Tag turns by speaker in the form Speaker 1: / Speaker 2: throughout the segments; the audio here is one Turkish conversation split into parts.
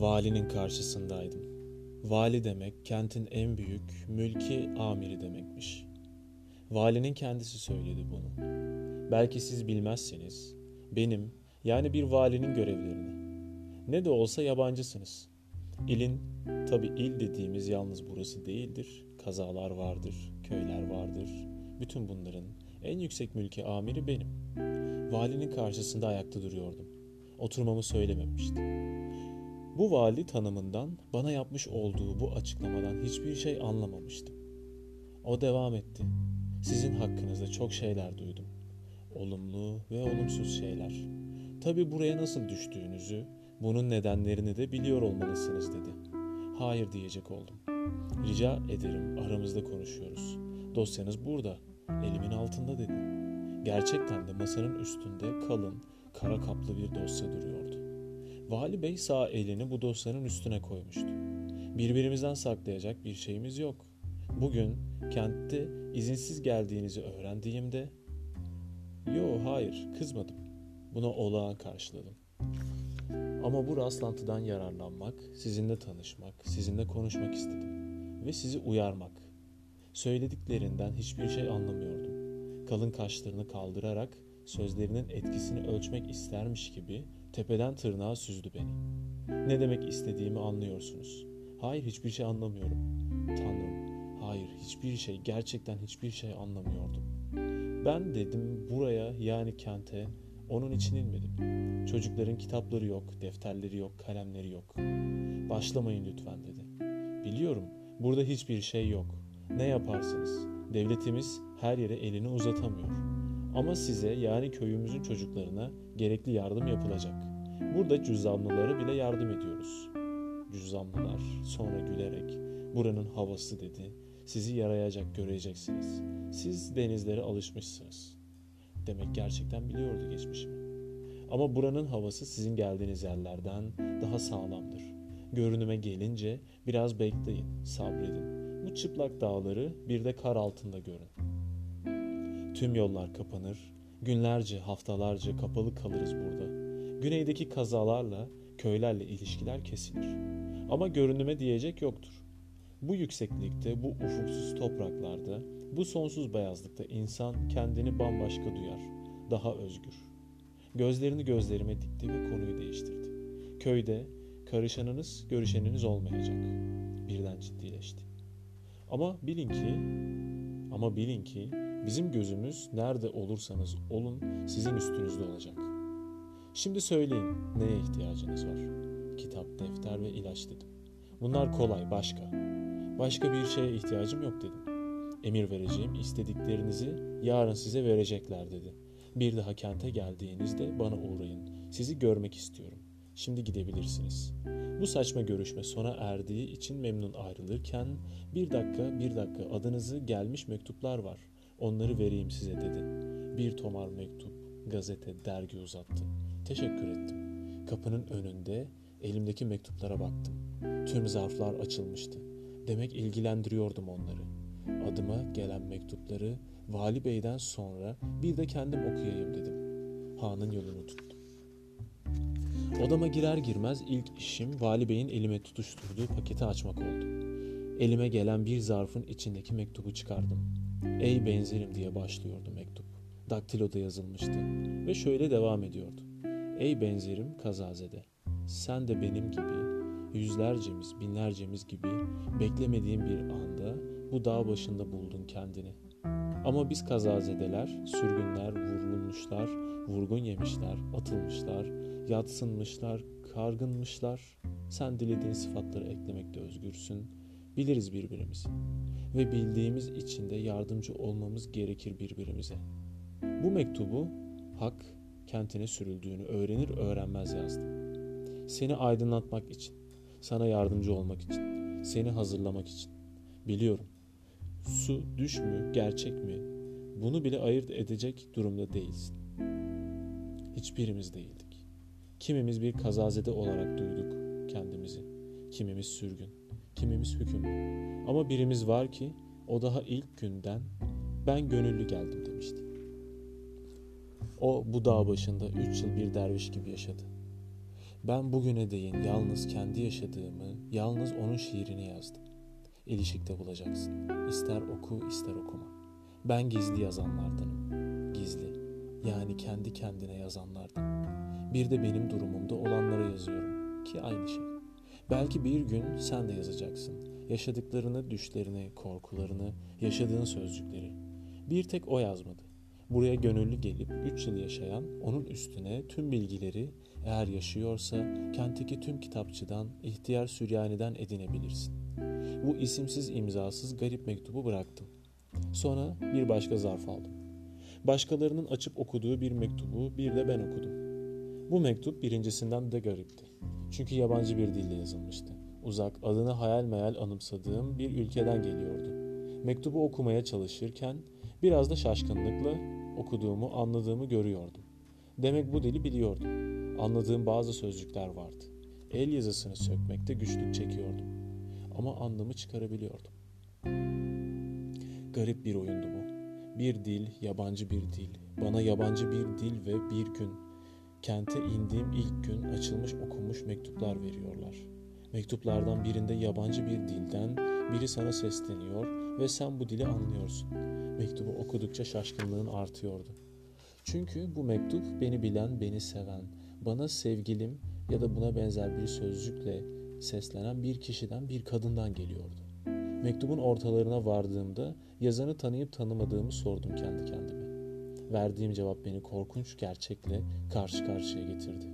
Speaker 1: Valinin karşısındaydım. Vali demek kentin en büyük mülki amiri demekmiş. Valinin kendisi söyledi bunu. Belki siz bilmezseniz benim yani bir valinin görevlerini. Ne de olsa yabancısınız. İlin tabi il dediğimiz yalnız burası değildir. Kazalar vardır, köyler vardır. Bütün bunların en yüksek mülki amiri benim. Valinin karşısında ayakta duruyordum. Oturmamı söylememişti. Bu vali tanımından bana yapmış olduğu bu açıklamadan hiçbir şey anlamamıştım. O devam etti. Sizin hakkınızda çok şeyler duydum. Olumlu ve olumsuz şeyler. Tabi buraya nasıl düştüğünüzü, bunun nedenlerini de biliyor olmalısınız dedi. Hayır diyecek oldum. Rica ederim aramızda konuşuyoruz. Dosyanız burada, elimin altında dedi. Gerçekten de masanın üstünde kalın, kara kaplı bir dosya duruyordu. Vali Bey sağ elini bu dosyanın üstüne koymuştu. Birbirimizden saklayacak bir şeyimiz yok. Bugün kentte izinsiz geldiğinizi öğrendiğimde Yo hayır kızmadım. Buna olağan karşıladım. Ama bu rastlantıdan yararlanmak, sizinle tanışmak, sizinle konuşmak istedim. Ve sizi uyarmak. Söylediklerinden hiçbir şey anlamıyordum. Kalın kaşlarını kaldırarak sözlerinin etkisini ölçmek istermiş gibi tepeden tırnağa süzdü beni. Ne demek istediğimi anlıyorsunuz. Hayır hiçbir şey anlamıyorum. Tanrım, hayır hiçbir şey, gerçekten hiçbir şey anlamıyordum. Ben dedim buraya yani kente onun için inmedim. Çocukların kitapları yok, defterleri yok, kalemleri yok. Başlamayın lütfen dedi. Biliyorum burada hiçbir şey yok. Ne yaparsınız? Devletimiz her yere elini uzatamıyor. Ama size yani köyümüzün çocuklarına gerekli yardım yapılacak. Burada cüzdanlılara bile yardım ediyoruz. Cüzdanlılar sonra gülerek buranın havası dedi. Sizi yarayacak göreceksiniz. Siz denizlere alışmışsınız. Demek gerçekten biliyordu geçmişimi. Ama buranın havası sizin geldiğiniz yerlerden daha sağlamdır. Görünüme gelince biraz bekleyin, sabredin. Bu çıplak dağları bir de kar altında görün. Tüm yollar kapanır, günlerce, haftalarca kapalı kalırız burada. Güneydeki kazalarla, köylerle ilişkiler kesilir. Ama görünüme diyecek yoktur. Bu yükseklikte, bu ufuksuz topraklarda, bu sonsuz beyazlıkta insan kendini bambaşka duyar, daha özgür. Gözlerini gözlerime dikti ve konuyu değiştirdi. Köyde karışanınız, görüşeniniz olmayacak. Birden ciddileşti. Ama bilin ki, ama bilin ki bizim gözümüz nerede olursanız olun sizin üstünüzde olacak. Şimdi söyleyin neye ihtiyacınız var? Kitap, defter ve ilaç dedim. Bunlar kolay, başka. Başka bir şeye ihtiyacım yok dedim. Emir vereceğim, istediklerinizi yarın size verecekler dedi. Bir daha kente geldiğinizde bana uğrayın. Sizi görmek istiyorum. Şimdi gidebilirsiniz. Bu saçma görüşme sona erdiği için memnun ayrılırken bir dakika bir dakika adınızı gelmiş mektuplar var. Onları vereyim size dedi. Bir tomar mektup, gazete, dergi uzattı. Teşekkür ettim. Kapının önünde elimdeki mektuplara baktım. Tüm zarflar açılmıştı. Demek ilgilendiriyordum onları. Adıma gelen mektupları Vali Bey'den sonra bir de kendim okuyayım dedim. Han'ın yolunu tuttum. Odama girer girmez ilk işim Vali Bey'in elime tutuşturduğu paketi açmak oldu. Elime gelen bir zarfın içindeki mektubu çıkardım. Ey benzerim diye başlıyordu mektup. Daktiloda yazılmıştı ve şöyle devam ediyordu. Ey benzerim kazazede. Sen de benim gibi yüzlercemiz, binlercemiz gibi beklemediğim bir anda bu dağ başında buldun kendini. Ama biz kazazedeler, sürgünler, vurulmuşlar, vurgun yemişler, atılmışlar, yatsınmışlar, kargınmışlar. Sen dilediğin sıfatları eklemekte özgürsün. Biliriz birbirimizi. Ve bildiğimiz için de yardımcı olmamız gerekir birbirimize. Bu mektubu hak kentine sürüldüğünü öğrenir öğrenmez yazdım. Seni aydınlatmak için, sana yardımcı olmak için, seni hazırlamak için. Biliyorum. Su düş mü, gerçek mi? Bunu bile ayırt edecek durumda değilsin. Hiçbirimiz değildik. Kimimiz bir kazazede olarak duyduk kendimizi. Kimimiz sürgün, kimimiz hüküm. Ama birimiz var ki o daha ilk günden ben gönüllü geldim demişti. O bu dağ başında üç yıl bir derviş gibi yaşadı. Ben bugüne değin yalnız kendi yaşadığımı, yalnız onun şiirini yazdım. İlişikte bulacaksın. İster oku ister okuma. Ben gizli yazanlardanım. Gizli. Yani kendi kendine yazanlardan. Bir de benim durumumda olanlara yazıyorum. Ki aynı şey. Belki bir gün sen de yazacaksın. Yaşadıklarını, düşlerini, korkularını, yaşadığın sözcükleri. Bir tek o yazmadı. Buraya gönüllü gelip 3 yıl yaşayan, onun üstüne tüm bilgileri eğer yaşıyorsa kentteki tüm kitapçıdan, ihtiyar Süryani'den edinebilirsin. Bu isimsiz imzasız garip mektubu bıraktım. Sonra bir başka zarf aldım. Başkalarının açıp okuduğu bir mektubu bir de ben okudum. Bu mektup birincisinden de garipti. Çünkü yabancı bir dille yazılmıştı. Uzak, adını hayal meyal anımsadığım bir ülkeden geliyordu. Mektubu okumaya çalışırken biraz da şaşkınlıkla okuduğumu, anladığımı görüyordum. Demek bu dili biliyordum. Anladığım bazı sözcükler vardı. El yazısını sökmekte güçlük çekiyordum. Ama anlamı çıkarabiliyordum. Garip bir oyundu bu. Bir dil, yabancı bir dil. Bana yabancı bir dil ve bir gün. Kente indiğim ilk gün açılmış okunmuş mektuplar veriyorlar. Mektuplardan birinde yabancı bir dilden biri sana sesleniyor ve sen bu dili anlıyorsun. Mektubu okudukça şaşkınlığın artıyordu. Çünkü bu mektup beni bilen, beni seven, bana sevgilim ya da buna benzer bir sözcükle seslenen bir kişiden, bir kadından geliyordu. Mektubun ortalarına vardığımda yazanı tanıyıp tanımadığımı sordum kendi kendime. Verdiğim cevap beni korkunç gerçekle karşı karşıya getirdi.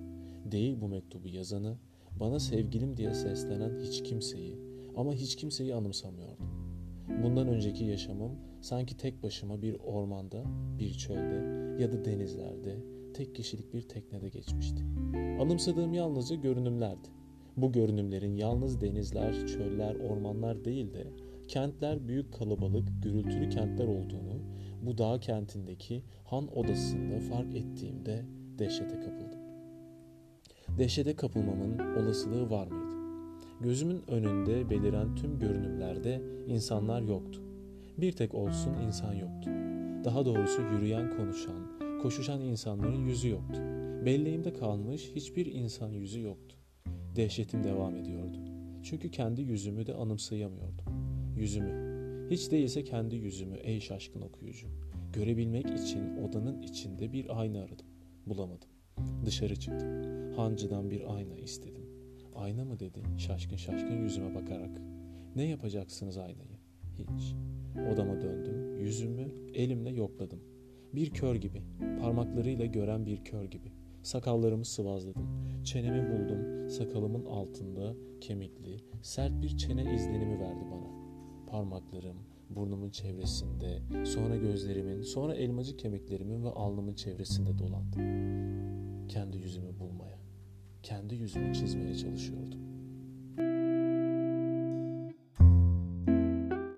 Speaker 1: Değil bu mektubu yazanı, bana sevgilim diye seslenen hiç kimseyi ama hiç kimseyi anımsamıyordum. Bundan önceki yaşamım sanki tek başıma bir ormanda, bir çölde ya da denizlerde, tek kişilik bir teknede geçmişti. Anımsadığım yalnızca görünümlerdi. Bu görünümlerin yalnız denizler, çöller, ormanlar değil de kentler büyük kalabalık, gürültülü kentler olduğunu bu dağ kentindeki han odasında fark ettiğimde dehşete kapıldım. Dehşete kapılmamın olasılığı var mıydı? Gözümün önünde beliren tüm görünümlerde insanlar yoktu. Bir tek olsun insan yoktu. Daha doğrusu yürüyen, konuşan, koşuşan insanların yüzü yoktu. Belleğimde kalmış hiçbir insan yüzü yoktu. Dehşetim devam ediyordu. Çünkü kendi yüzümü de anımsayamıyordum. Yüzümü. Hiç değilse kendi yüzümü ey şaşkın okuyucu. Görebilmek için odanın içinde bir ayna aradım. Bulamadım. Dışarı çıktım. Hancıdan bir ayna istedim. Ayna mı dedi şaşkın şaşkın yüzüme bakarak. Ne yapacaksınız aynayı? Hiç. Odama döndüm. Yüzümü elimle yokladım. Bir kör gibi, parmaklarıyla gören bir kör gibi. Sakallarımı sıvazladım. Çenemi buldum. Sakalımın altında kemikli, sert bir çene izlenimi verdi bana. Parmaklarım burnumun çevresinde, sonra gözlerimin, sonra elmacık kemiklerimin ve alnımın çevresinde dolandı. Kendi yüzümü bulmaya, kendi yüzümü çizmeye çalışıyordum.